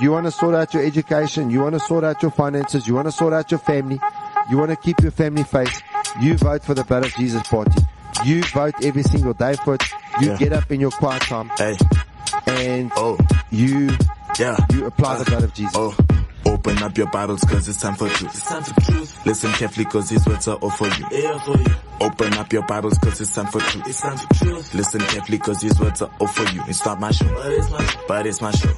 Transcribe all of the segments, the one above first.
You want to sort out your education. You want to sort out your finances. You want to sort out your family. You want to keep your family faith. You vote for the Blood of Jesus party. You vote every single day for it. You Yeah. get up in your quiet time Hey, and oh, you, yeah. you apply the blood of Jesus. Oh, open up your Bibles cause it's time for truth. It's time for truth. Listen carefully cause these words are all for you. Yeah, for you. Open up your Bibles cause it's time for truth. It's time for truth. Listen carefully cause these words are all for you. It's not my show. But it's my show. But it's my show.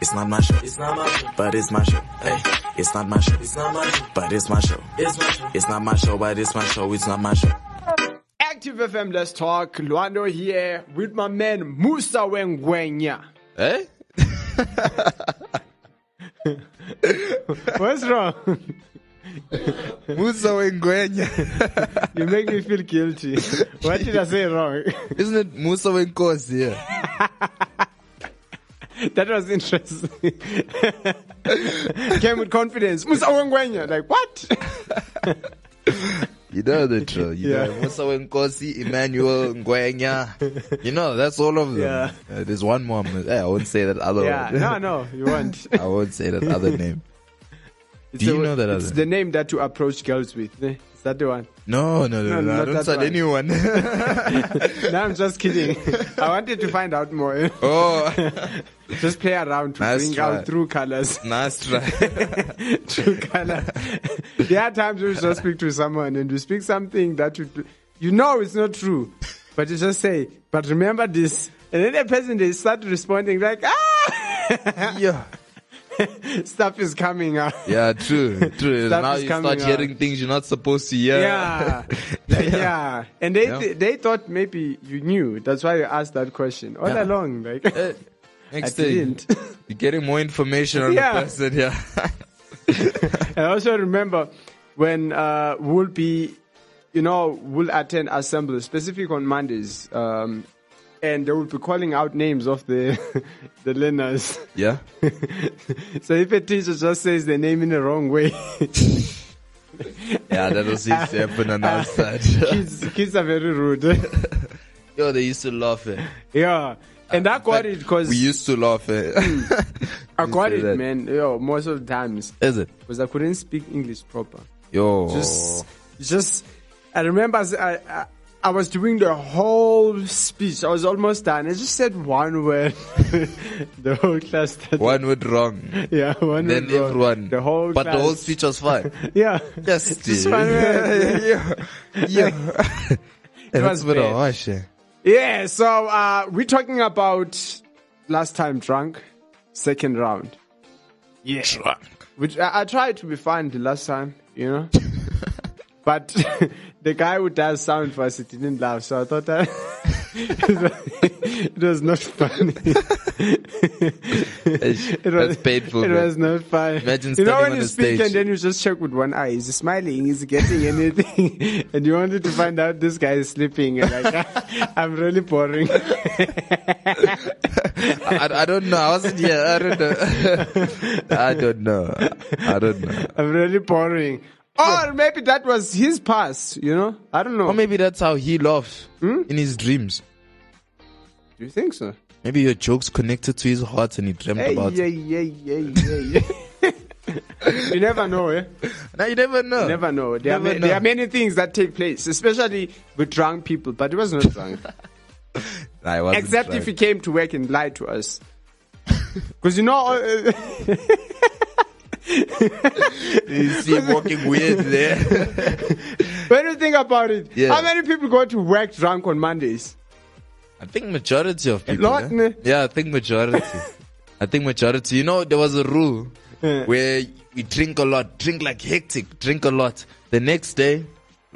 it's not my show. It's not my show. But it's my show. Hey, it's not my show. It's not my show. But it's my show. It's my show. It's not my show, but it's my show. It's not my show. Active FM, let's talk. Lwando here with my man Musa Wengwenya. Eh? What's wrong? Musa Wengwenya. You make me feel guilty. What did I say wrong? Isn't it Musa Wenkosi? Yeah. That was interesting. Came with confidence. Musa Wengwenya. Like, what? You know the truth. You Yeah. know Musa Wenkosi, Emmanuel Ngwenya. You know, that's all of them. Yeah. Uh, there's one more. I won't say that other Yeah, one. no, no, you won't. I won't say that other name. It's Do you the- know that It's other? the name that you approach girls with. eh? Is that the one? No, no, No, no, no. I don't start one. anyone. No, I'm just kidding. I wanted to find out more. oh, Just play around to Nice bring try. out true colors. nice try. true color. there are times we just speak to someone and we speak something that you, you know it's not true, but you just say, but remember this. And then the person, they start responding like, ah, yeah. stuff is coming out. Yeah, true, true. Now you start out. hearing things you're not supposed to hear. Yeah. Like, yeah. And they, Yeah. they thought maybe you knew. That's why you asked that question all Yeah. along. Like, I Next thing, didn't. you're getting more information on Yeah. the person. Yeah. I also remember when uh, we'll be, you know, we'll attend assemblies specific on Mondays, um, and they would be calling out names of the the learners. yeah. so if a teacher just says the name in the wrong way, Yeah, that was used to happen on our side. kids kids are very rude. Yo, they used to laugh. Eh. yeah, and I got it because We used to laugh. Eh. I got it, that. man. Yo, most of the times Is it? because I couldn't speak English proper. Yo. just just I remember I, I I was doing the whole speech. I was almost done. I just said one word. the whole class started. one word wrong. Yeah, one Then word. wrong. everyone. The whole But class. the whole speech was fine. Yeah. Just, Just one word. yeah. yeah. It was that's what I bad. watched, eh. Yeah, so uh we're talking about last time drunk, second round. Yeah. Drunk. Which I, I tried to be fun the last time, you know. But the guy who does sound for us, he didn't laugh, so I thought that it was not funny. It was, That's painful. It man. was not funny. Imagine you know standing when on you speak stage. and then you just check with one eye. Is he smiling? Is he getting anything? and you wanted to find out this guy is sleeping. And like, I'm really boring. I, I don't know. I wasn't here. I don't know. I don't know. I don't know. I'm really boring. Or maybe that was his past. You know? I don't know. Or maybe that's how he loves Hmm? in his dreams. Do you think so? Maybe your jokes connected to his heart and he dreamt Hey, about yeah, it. yeah, yeah, yeah, yeah. you never know, eh? Now you never know. You never know. There, Never are, ma- there are many things that take place, especially with drunk people. But he was not drunk. Nah, I wasn't Except drunk. if he came to work and lied to us. Because you know, uh, you see him walking weird there. when you think about it, Yeah. how many people go to work drunk on Mondays? I think majority of people. lot, ne? Yeah, I think majority. I think majority. You know, there was a rule Yeah. where we drink a lot, drink like hectic, drink a lot. The next day,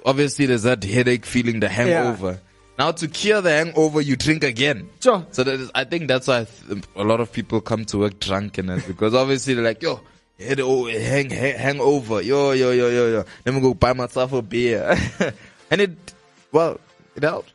obviously, there's that headache feeling, the hangover. Now to cure the hangover, you drink again. Sure. So that is, I think that's why th- a lot of people come to work drunk and because obviously they're like, yo, head o- hang, hang, hangover, yo, yo, yo, yo, yo. Let me go buy myself a beer, and it, well, it helped.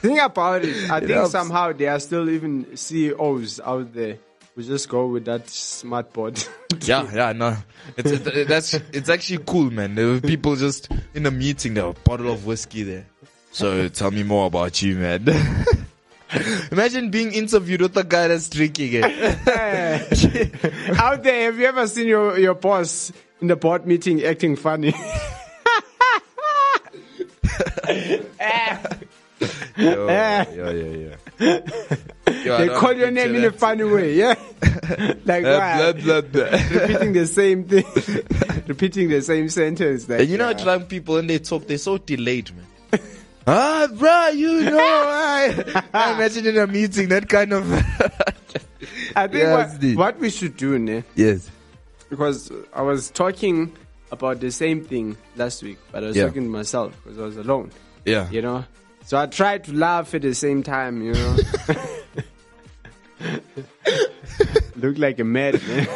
Think about it. I think helps. somehow there are still even CEOs out there who just go with that smart board. Yeah, yeah, no, it's it, that's it's actually cool, man. There were people just in a meeting, there were a bottle of whiskey there. So tell me more about you, man. Imagine being interviewed with a guy that's drinking it. Out there, have you ever seen your, your boss in the board meeting acting funny? Yo, yeah, yeah, yeah. Yo, they call your name in a funny way, yeah? like, uh, wow. blah, blah, blah. repeating the same thing, repeating the same sentence. Like, And you know, how yeah. drunk people when they talk, they're so delayed, man. Ah, bruh, you know, I, I imagine in a meeting that kind of. I think Yes, what, what we should do, ne, yes. because I was talking about the same thing last week, but I was Yeah. talking to myself because I was alone, Yeah. you know. So I tried to laugh at the same time, you know. Look like a madman.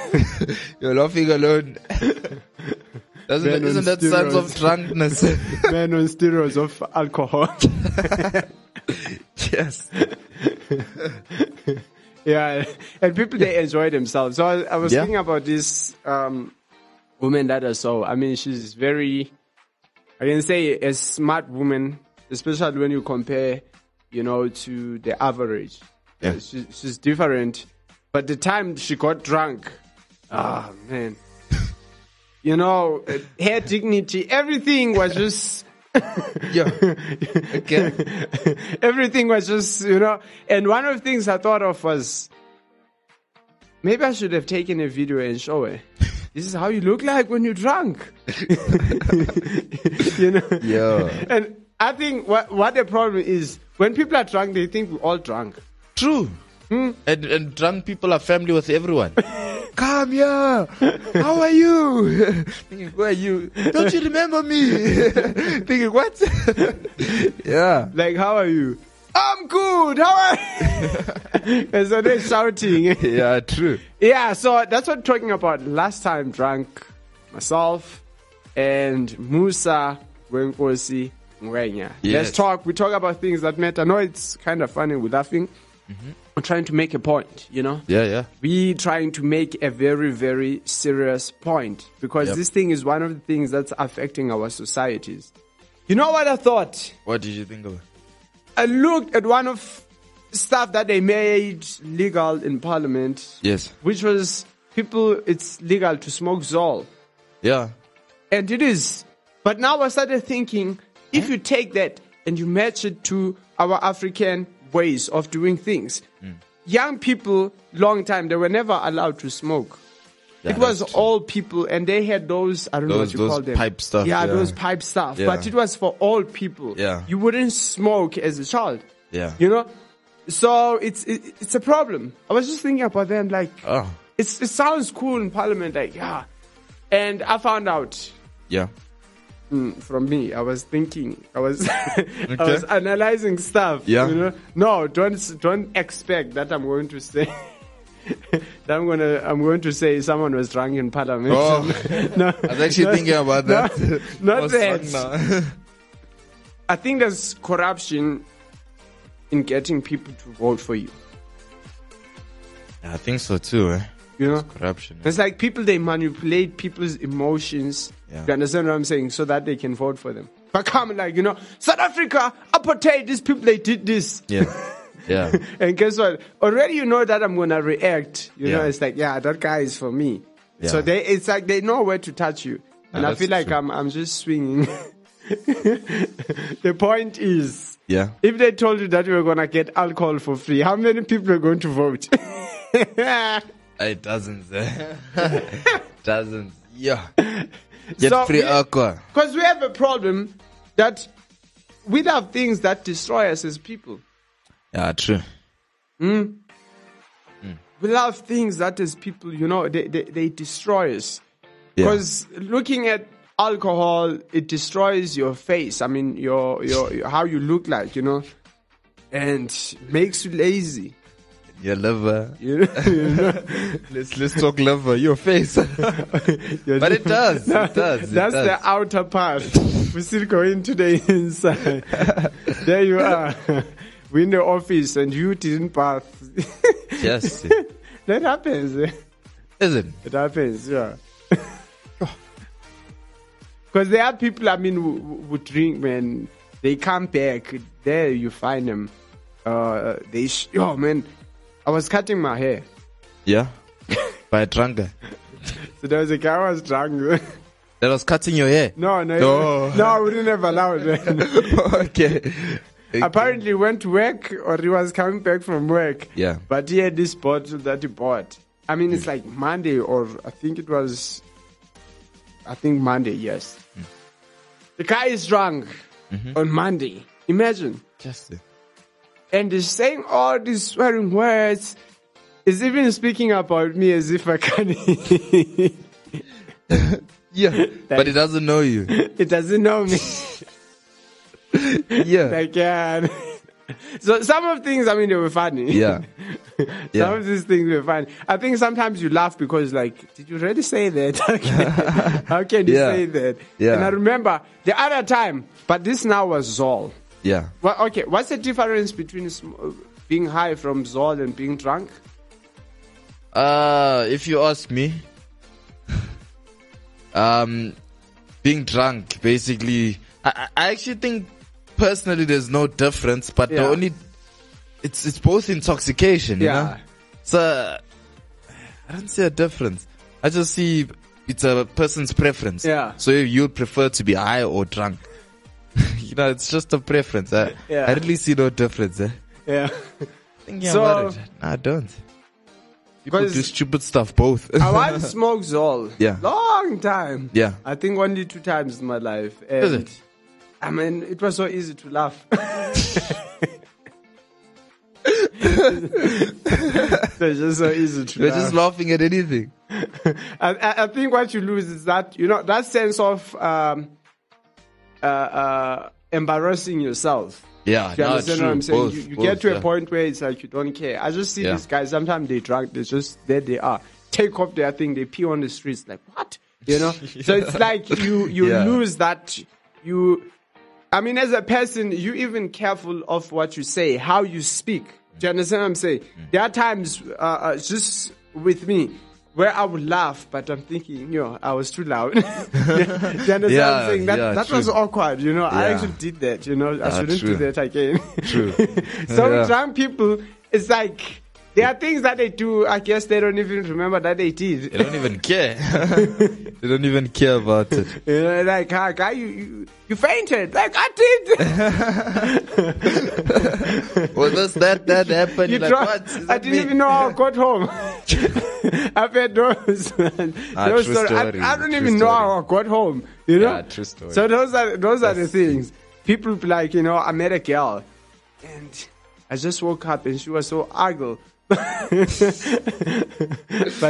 You're laughing alone. Doesn't, on isn't that signs of drunkenness? man on steroids of alcohol. yes. yeah, and people they enjoy themselves. So I, I was Yeah. thinking about this um, woman that I saw. I mean, she's very, I can say, a smart woman, especially when you compare, you know, to the average. Yeah. she, she's different. But the time she got drunk, ah man, you know, hair dignity, everything was just. Yeah. Okay. Everything was just, you know, and one of the things I thought of was maybe I should have taken a video and show it. This is how you look like when you're drunk. you know? Yeah. And I think what, what the problem is when people are drunk, they think we're all drunk. True. Hmm? And, and drunk people are family with everyone. Come here. How are you? Thinking, who are you? Don't you remember me? Thinking, what? yeah. Like, how are you? I'm good. How are you? and so they're shouting. Yeah, true. Yeah, so that's what I'm talking about. Last time drunk, myself and Musa Wenkosi Ngwenya. Yes. Let's talk. We talk about things that matter. I know it's kind of funny. We're laughing. Mm-hmm. We're trying to make a point, you know? Yeah, yeah. We trying to make a very, very serious point because Yep. this thing is one of the things that's affecting our societies. You know what I thought? What did you think of it? I looked at one of stuff that they made legal in parliament Yes. which was people it's legal to smoke Zol. Yeah. And it is. But now I started thinking if you take that and you match it to our African ways of doing things, Hmm. young people, long time, they were never allowed to smoke. Yeah, it was all people, and they had those, I don't know what you those call them. pipe stuff, Yeah, yeah. those pipe stuff. Yeah. But it was for all people. Yeah. You wouldn't smoke as a child. Yeah. You know? So it's, it, it's a problem. I was just thinking about them like, Oh. it's, it sounds cool in parliament, like, yeah. And I found out Yeah. Mm, from me, I was thinking, I was, I was analyzing stuff. Yeah. You know? No, don't, don't expect that I'm going to say, that I'm gonna, I'm going to say someone was drunk in parliament. Oh. no, I was actually no, thinking about no, that. not I that. I think there's corruption in getting people to vote for you. Yeah, I think so too, eh? You know? Corruption. It's like people they manipulate people's emotions. Yeah. You understand what I'm saying? So that they can vote for them. But come like, you know, South Africa, apartheid, these people they did this. Yeah. Yeah. And guess what? Already you know that I'm gonna react. You know, it's like, yeah, that guy is for me. Yeah. So they it's like they know where to touch you. And Yeah, I feel like true. I'm I'm just swinging. the point is Yeah. if they told you that you were gonna get alcohol for free, how many people are going to vote? It doesn't. eh? doesn't. Yeah. Get So free we- Because we have a problem that we have things that destroy us as people. Yeah, true. Hmm? Hmm. We love things that as people, you know, they, they, they destroy us. Yeah. Because looking at alcohol, it destroys your face. I mean, your, your, your how you look like, you know, and makes you lazy. Your liver. You know, you know? Let's let's talk liver. Your face. Your- but it does. It does. It That's does. the outer part. we still going to the inside. there you are. We're in the office and you didn't bath. Yes. that happens. Isn't? It happens, yeah. Because there are people, I mean, who, who drink, man. They come back. There you find them. uh, they, sh- oh man, I was cutting my hair. Yeah. By a drunk guy. So there was a guy who was drunk. That was cutting your hair. no, no, No. no, we didn't have allowed it. okay. Apparently, he went to work or he was coming back from work. Yeah. But he had this bottle that he bought. I mean, it's hmm. like Monday or I think it was, I think Monday, yes. Hmm. The guy is drunk mm-hmm. on Monday. Imagine. Just And he's saying all these swearing words. is even speaking about me as if I can. Yeah. but he doesn't know you. it doesn't know me. Yeah. Like, yeah. So some of things, I mean, they were funny. Yeah. Some Yeah. of these things were funny. I think sometimes you laugh because, like, did you really say that? How can you Yeah. say that? Yeah. And I remember the other time, but this now was Zol. Yeah. Well, okay, what's the difference between being high from Zol and being drunk? Uh, if you ask me, um, being drunk, basically, I, I actually think personally there's no difference, but the only, it's, it's both intoxication, you know? So, I don't see a difference. I just see it's a person's preference. Yeah. So you prefer to be high or drunk. you know, it's just a preference. I, Yeah. I really see no difference. Eh? Yeah. Thinking So- about it. No, I don't. People do stupid stuff both. I once smoked Zol. Yeah. Long time. yeah. I think only two times in my life. And Is it? I mean, it was so easy to laugh. was just so easy to You're laugh. just laughing at anything. I, I I think what you lose is that you know that sense of um, uh, uh, embarrassing yourself. Yeah, You understand what I'm saying? Both, you you both, get to yeah. a point where it's like you don't care. I just see Yeah. these guys. Sometimes they drunk. They just there they are. Take off their thing. They pee on the streets. Like what? You know. So it's like you you Yeah. lose that you. I mean, as a person, you even careful of what you say, how you speak. Do you understand what I'm saying? Mm. There are times, uh, uh, just with me, where I would laugh, but I'm thinking, you know, I was too loud. You understand what Yeah, I'm saying? That, yeah, that was awkward, you know. I actually did that, you know. I Ah, shouldn't true. do that again. True. Some Yeah. drunk people, it's like, there are things that they do, I guess they don't even remember that they did. They don't even care. they don't even care about it. You know, like, ah, guy, you, you, you fainted. Like, I did. Well, this, that, that happened. You like? Is I didn't even know how I got home. I've had those. Ah, those true stories. I, I don't true even know how I got home. You know. Yeah, true story. So those are those are the things. People be like, you know, I met a girl, and I just woke up and she was so ugly. but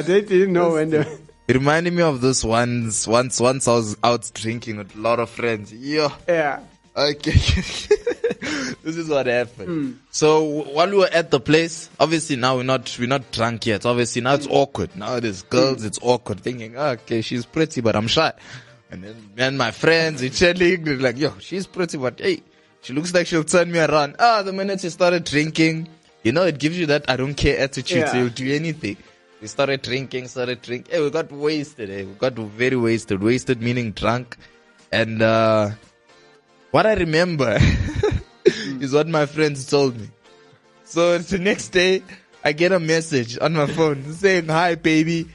they didn't know when they. It reminded me of this once, once, once I was out drinking with a lot of friends. Yeah. Yeah. Okay. this is what happened. So while we were at the place, obviously now we're not we're not drunk yet. Obviously now it's awkward. Now there's girls, it's awkward. Thinking, "Ah, okay, she's pretty, but I'm shy. And then and my friends, we chatting, they're like, yo, she's pretty, but hey, she looks like she'll turn me around. Ah, the minute she started drinking, you know, it gives you that I don't care attitude, so you'll do anything. We started drinking, started drinking. Hey, we got wasted. Hey. We got very wasted. Wasted meaning drunk. And uh what I remember is what my friends told me. So the next day, I get a message on my phone saying, "Hi, baby."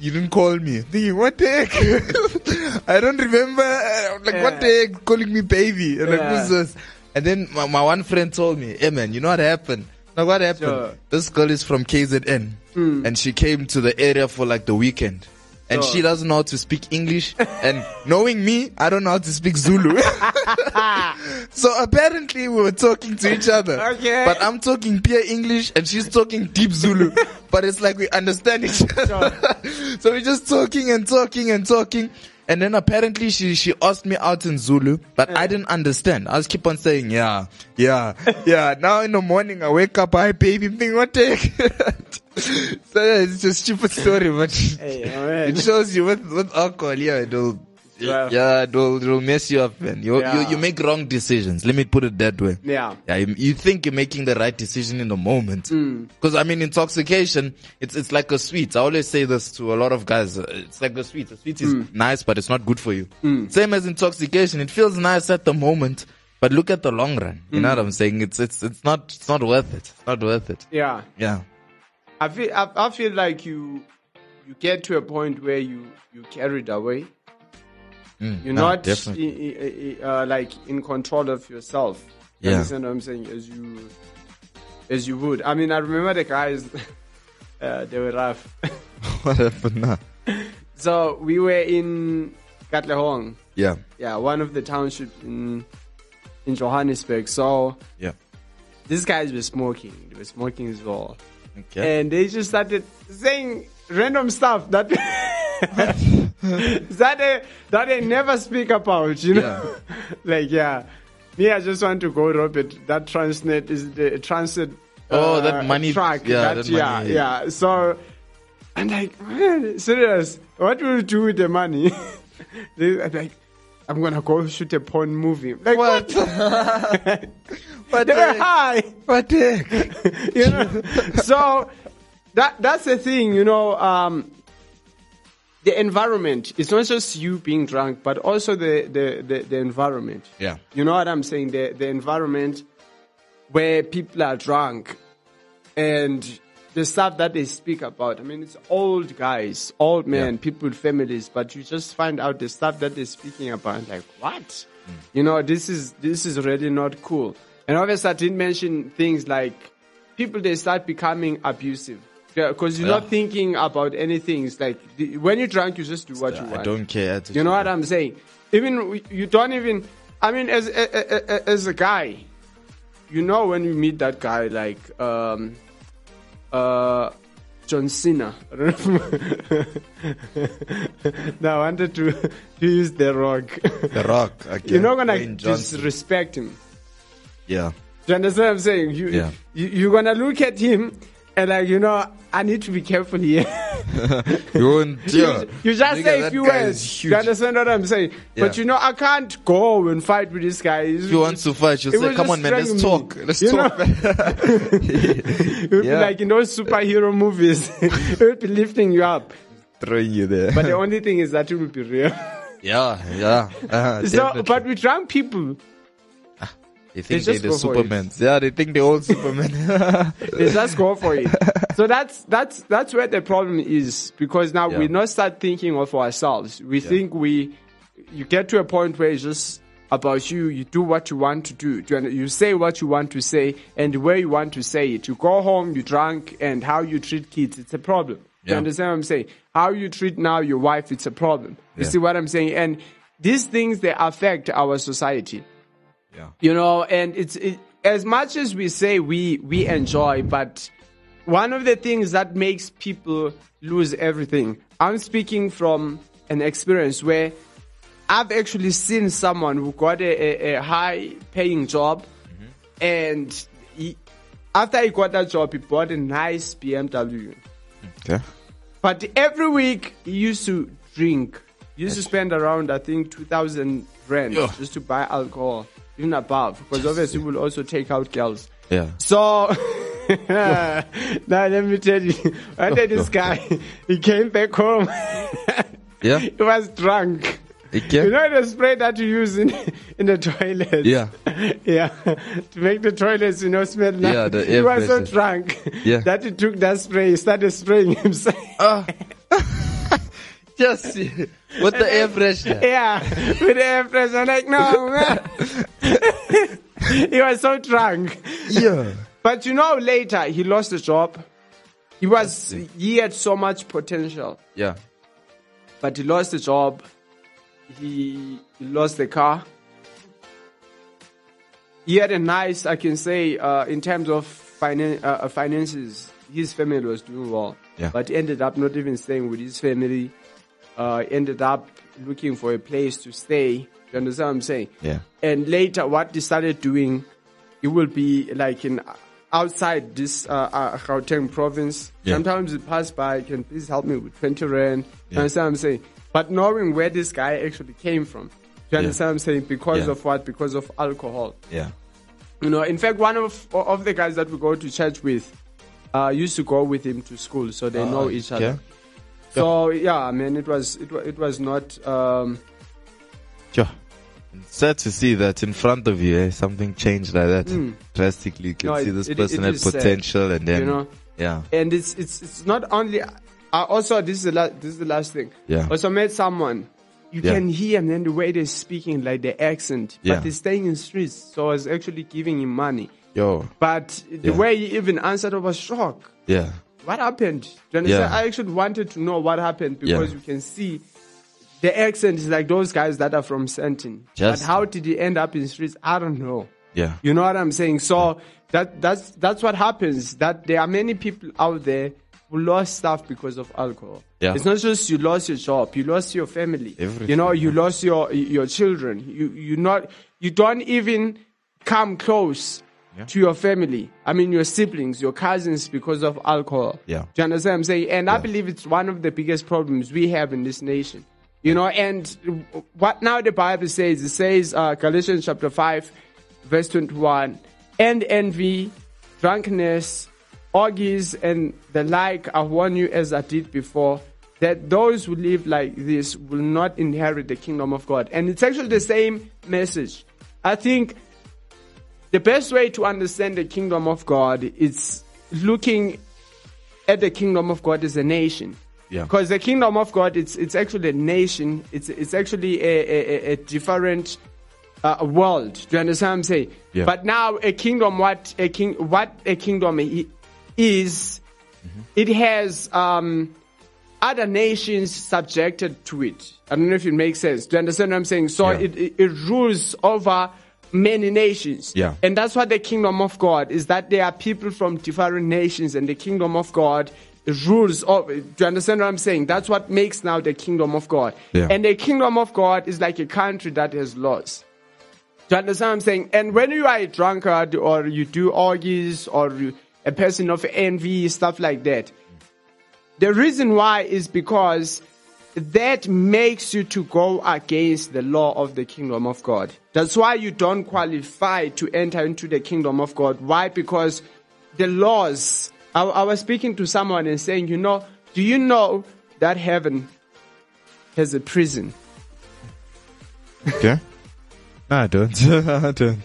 You didn't call me. Thinking, what the heck? I don't remember. I'm like, what the heck? Calling me baby. I'm like, who's this? And then my, my one friend told me, hey man, you know what happened? Like, what happened? Sure. This girl is from KZN. Hmm. And she came to the area for like the weekend. And Sure. she doesn't know how to speak English. and knowing me, I don't know how to speak Zulu. so apparently we were talking to each other. Okay. But I'm talking pure English and she's talking deep Zulu. but it's like we understand each other. so we're just talking and talking and talking. And then apparently she, she asked me out in Zulu, but I didn't understand. I was keep on saying, yeah, yeah, yeah. Now in the morning I wake up, I baby, I'm what heck? so yeah, it's a stupid story, but Hey, it shows you with, with alcohol, yeah, it'll, Yeah. yeah, it'll, it'll mess you up, man. You, you, Yeah. you make wrong decisions. Let me put it that way. Yeah. Yeah, you, you think you're making the right decision in the moment. Mm. Because I mean, intoxication, it's it's like a sweet. I always say this to a lot of guys. uh, It's like a sweet. A sweet is Mm. nice, but it's not good for you. Same as intoxication. It feels nice at the moment, But look at the long run. You know what I'm saying? It's it's it's not it's not worth it. It's not worth it. Yeah. Yeah. I feel I, I feel like you you get to a point where you you carried away. Mm, You're no, not uh, like in control of yourself. You Yeah. understand what I'm saying? As you as you would. I mean, I remember the guys. Uh, they were rough. what happened now? so we were in Katlehong. Yeah. Yeah, one of the townships in in Johannesburg. So Yeah. these guys were smoking. They were smoking as well. Okay. and they just started saying random stuff that that they that they never speak about, you know. like yeah, me I just want to go, Robert. That Transnet is the transit. Oh, that money- track. yeah, that, that yeah, money. yeah. So I'm like, man, serious. What will you do with the money? I'm like, I'm gonna go shoot a porn movie. Like what? What they were high the you know so that that's the thing you know um the environment it's not just you being drunk but also the the the, the environment. Yeah. you know what i'm saying? The the environment where people are drunk and the stuff that they speak about. I mean it's old guys old men Yeah. people with families but you just find out the stuff that they're speaking about like what? Mm. You know this is this is really not cool. And obviously i didn't mention things like people they start becoming abusive because you're Yeah. not thinking about anything it's like the, when you're drunk you just do what you want. I don't care. you know what I'm saying? Even you don't even. I mean, as a, a, a- as a guy, you know when you meet that guy like um, uh, John Cena. I don't know. no, I wanted to, to use the Rock. The Rock. Okay. You're not gonna disrespect him. Yeah. Do you understand what I'm saying? You, Yeah. you you're gonna look at him and like you know I need to be careful here. You You, you just Nigga, say a few words. You understand what I'm saying? But you know, I can't go and fight with this guy. If you want to fight, you say, "Come on, man, let's me." talk. Let's You talk." It would be Yeah. like in those superhero movies. it would be lifting you up. Throwing you there. But the only thing is that it will be real. yeah, yeah. Uh, so, but with drunk people, they think they they're the. Supermans. Yeah, they think they're all Supermen. they just go for it. So that's that's that's where the problem is because now Yeah. we not start thinking of ourselves. We think we you get to a point where it's just about you. You do what you want to do. You say what you want to say and the way you want to say it. You go home, you drunk, and how you treat kids, it's a problem. You understand what I'm saying? How you treat now your wife, it's a problem. You Yeah. see what I'm saying? And these things they affect our society yeah. you know and it's it, as much as we say we we enjoy but one of the things that makes people lose everything i'm speaking from an experience where i've actually seen someone who got a, a, a high paying job mm-hmm. and he, after he got that job he bought a nice bmw Okay. but every week he used to drink. He used to spend around I think two thousand rand Yeah. just to buy alcohol, even above, because obviously we'll also take out girls. Yeah. So now let me tell you, day this guy he came back home. Yeah. he was drunk. Okay. You know the spray that you use in in the toilet. Yeah. yeah, to make the toilets, you know, smell nice. Yeah, the air he was so drunk Yeah. that he took that spray, he started spraying himself. Just with the air freshener. Yeah, with the air freshener. I'm like, no, man. he was so drunk. Yeah. But you know, later he lost the job. He was, he had so much potential, Yeah. but he lost the job. He, he lost the car. He had a nice, I can say, uh, in terms of finan- uh, uh, finances, his family was doing well. Yeah. But he ended up not even staying with his family. Uh, ended up looking for a place to stay. You understand what I'm saying? Yeah. And later, what they started doing, it will be like in outside this uh, uh, Gauteng province. Yeah. Sometimes it pass by. Can please help me with twenty rand? You Yeah. understand what I'm saying? But knowing where this guy actually came from, you understand what I'm saying? Because Yeah. of what? Because of alcohol. Yeah. You know, in fact, one of of the guys that we go to church with uh, used to go with him to school, so they know each other. So yeah, I mean, it was it, it was not. Um, Sure. sad to see that in front of you, eh, something changed like that drastically. You can. No, see this it- person it had is sad, potential, and then you know? yeah, and it's it's it's not only. I also, this is the last. This is the last thing. Yeah. Also met someone. You Yeah. can hear and then the way they're speaking, like the accent, Yeah. but they're staying in streets. So I was actually giving him money, yo, but the Yeah. way he even answered, I was shocked. yeah, What happened? Do you understand? Yeah. I actually wanted to know what happened because Yeah. you can see the accent is like those guys that are from Sandton. Just- but how did he end up in streets? I don't know. yeah, You know what I'm saying? So that that's that's what happens. That there are many people out there who lost stuff because of alcohol. Yeah. It's not just you lost your job, you lost your family. Everything, you know, you yeah. lost your your children. You you not you don't even come close Yeah. to your family. I mean your siblings, your cousins because of alcohol. Yeah. Do you understand what I'm saying? And I believe it's one of the biggest problems we have in this nation. You know, and what now the Bible says, it says, uh, Galatians chapter 5, verse 21, and envy, drunkenness, orgies, and the like, I warn you as I did before, that those who live like this will not inherit the kingdom of God. And it's actually the same message. I think the best way to understand the kingdom of God is looking at the kingdom of God as a nation. Yeah. Because the kingdom of God, it's it's actually a nation. It's it's actually a a, a- different uh, world. Do you understand what I'm saying? Yeah. But now a kingdom, what a king, what a kingdom is, it has um, other nations subjected to it. I don't know if it makes sense. Do you understand what I'm saying? So Yeah. it, it it rules over many nations. Yeah. And that's what the kingdom of God is that there are people from different nations and the kingdom of God rules over. Do you understand what I'm saying? That's what makes now the kingdom of God. Yeah. And the kingdom of God is like a country that has laws. Do you understand what I'm saying? And when you are a drunkard or you do orgies or you, a person of envy, stuff like that, the reason why is because that makes you to go against the law of the kingdom of God. That's why you don't qualify to enter into the kingdom of God. Why? Because the laws. I, I was speaking to someone and saying, you know, do you know that heaven has a prison? okay. No, I don't. I don't.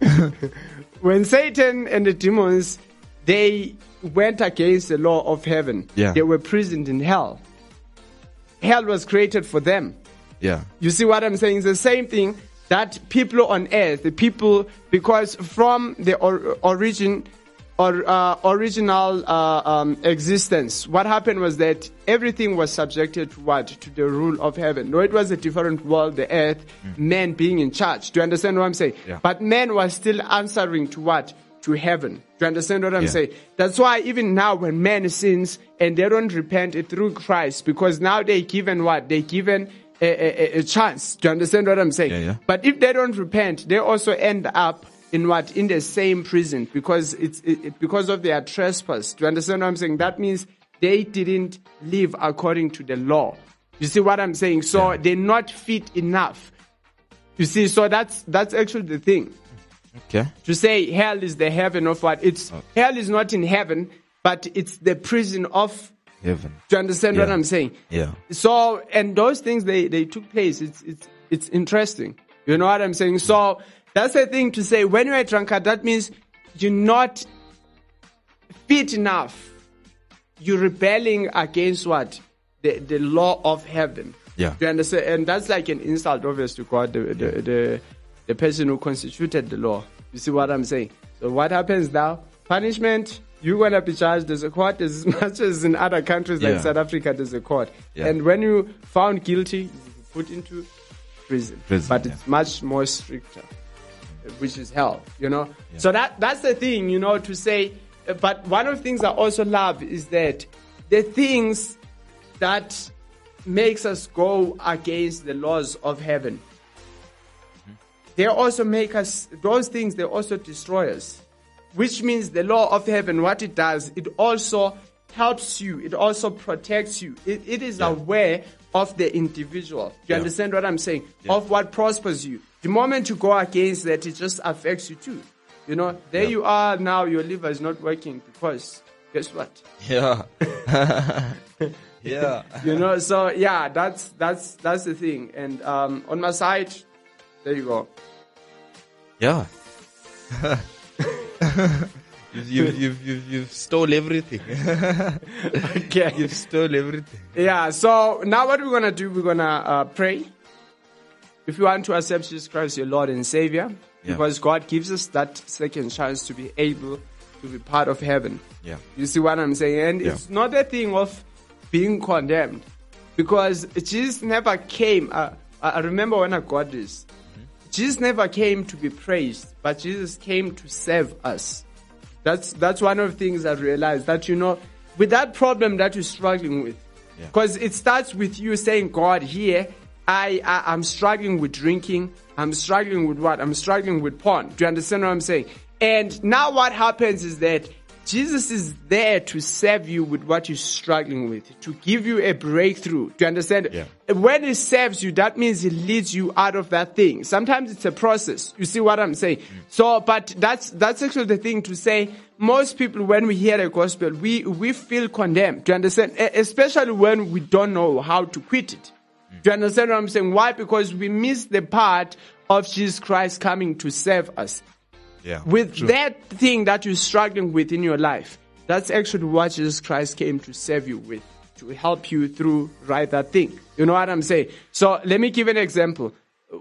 when Satan and the demons they went against the law of heaven, Yeah. they were prisoned in hell. Hell was created for them. Yeah, You see what I'm saying? It's the same thing that people on earth, the people, because from the or, origin or uh, original uh, um, existence, what happened was that everything was subjected to what? To the rule of heaven. No, it was a different world, the earth, men being in charge. Do you understand what I'm saying? Yeah. But man was still answering to what? To heaven. Do you understand what I'm Yeah. saying? That's why even now when man sins and they don't repent it through Christ, because now they're given what? They're given a, a, a- chance. Do you understand what I'm saying? Yeah, yeah. But if they don't repent, they also end up in what? In the same prison because it's it, it- because of their trespass. Do you understand what I'm saying? That means they didn't live according to the law. You see what I'm saying? So they're not fit enough. You see, so that's that's actually the thing okay. to say hell is the heaven of what? It's hell is not in heaven but it's the prison of Heaven. do you understand what i'm saying? Yeah. so and those things they they took place. It's it's it's interesting. You know what i'm saying? So that's the thing to say. When you're a drunkard that means you're not fit enough. You're rebelling against what? The the law of heaven. Yeah. do you understand? And that's like an insult obviously to god the the, the the person who constituted the law. You see what i'm saying? So what happens now? Punishment you're gonna be charged there's a court as much as in other countries like Yeah. south africa there's a court. Yeah. and when you found guilty you put into prison, Prison, but yeah. it's much more stricter which is hell you know? So that that's the thing you know to say but one of the things i also love is that the things that makes us go against the laws of heaven they also make us those things they also destroy us which means the law of heaven what it does it also helps you it also protects you it, it is Yeah. aware of the individual do you Yeah. understand what i'm saying of what prospers you the moment you go against that it just affects you too you know there Yeah. you are now your liver is not working because guess what Yeah. yeah. you know so yeah that's that's that's the thing and um, on my side There you go. Yeah. you've, you've, you've, you've, you've stole everything. Okay. you've stole everything. Yeah, so now what we're gonna do, we're gonna uh, pray. If you want to accept Jesus Christ, your Lord and Savior, Yeah. because God gives us that second chance to be able to be part of heaven. Yeah. You see what I'm saying? And Yeah. it's not a thing of being condemned, because Jesus never came. Uh, I I remember when I got this. Jesus never came to be praised, but Jesus came to save us. That's that's one of the things I realized that you know, with that problem that you're struggling with, Yeah. because it starts with you saying, God, here I, I I'm struggling with drinking. I'm struggling with what? I'm struggling with porn. Do you understand what I'm saying? And now what happens is that Jesus is there to save you with what you're struggling with, to give you a breakthrough. Do you understand? Yeah. When he saves you, that means he leads you out of that thing. Sometimes it's a process. You see what I'm saying? Mm. So, but that's, that's actually the thing to say. Most people, when we hear the gospel, we, we feel condemned. Do you understand? Especially when we don't know how to quit it. Mm. Do you understand what I'm saying? Why? Because we miss the part of Jesus Christ coming to save us Yeah. with True. that thing that you're struggling with in your life, that's actually what Jesus Christ came to save you with, to help you through right that thing. You know what I'm saying? So let me give an example.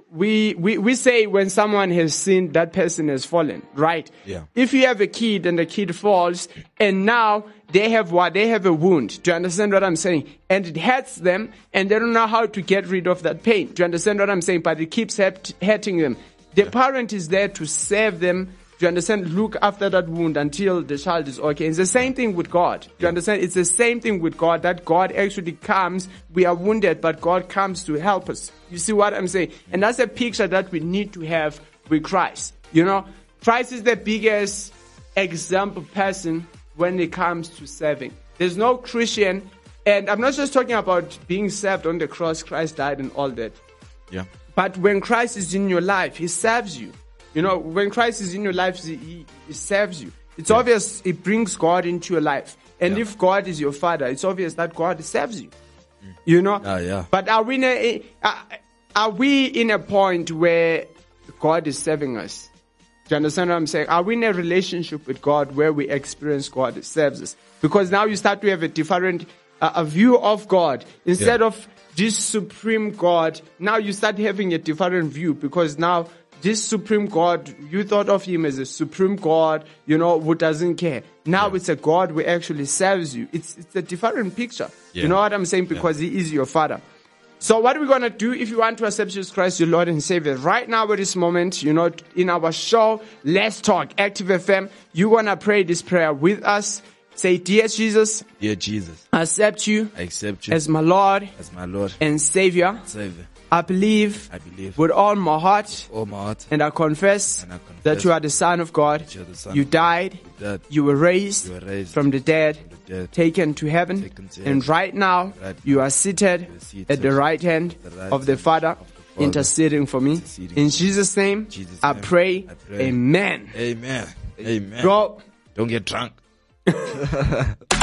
We, we, we say when someone has sinned, that person has fallen, right? Yeah. If you have a kid and the kid falls and now they have what? They have a wound. Do you understand what I'm saying? And it hurts them and they don't know how to get rid of that pain. Do you understand what I'm saying? But it keeps hurt- hurting them. The parent is there to save them. Do you understand? Look after that wound until the child is okay. It's the same thing with God. Do you understand? It's the same thing with God that God actually comes. We are wounded, but God comes to help us. You see what I'm saying? And that's a picture that we need to have with Christ. You know, Christ is the biggest example person when it comes to saving. There's no Christian, and I'm not just talking about being saved on the cross, Christ died and all that. Yeah. But when Christ is in your life, He serves you. You know, when Christ is in your life, He, he, serves you. It's obvious it brings God into your life. And Yeah. if God is your father, it's obvious that God serves you. You know? Ah, yeah. But are we, in a, are, are we in a point where God is serving us? Do you understand what I'm saying? Are we in a relationship with God where we experience God serves us? Because now you start to have a different uh, a view of God instead Yeah. of this supreme God. Now you start having a different view because now this supreme God, you thought of him as a supreme God, you know, who doesn't care. Now it's a God who actually serves you. It's it's a different picture. Yeah. You know what I'm saying? Because he is your father. So what we're gonna do if you want to accept Jesus Christ, your Lord and Savior, right now at this moment, you know, in our show, Let's Talk, Active FM, you're gonna pray this prayer with us. Say, Dear Jesus, Dear Jesus, I accept you I accept you as my Lord as my Lord and Savior. Savior. I believe I believe with all my heart all my heart and I confess, And I confess that you are the Son of God. you are the Son You of died, you were raised, you were raised from the dead, from the dead, taken to heaven, Taken to and right now Right you are seated, seated at the right hand the right of the Father, of the Father, interceding for me. interceding In. Jesus' name, Jesus' I, name, pray, I pray. Amen. Amen. Amen. Bro, Don't get drunk. Enjoying the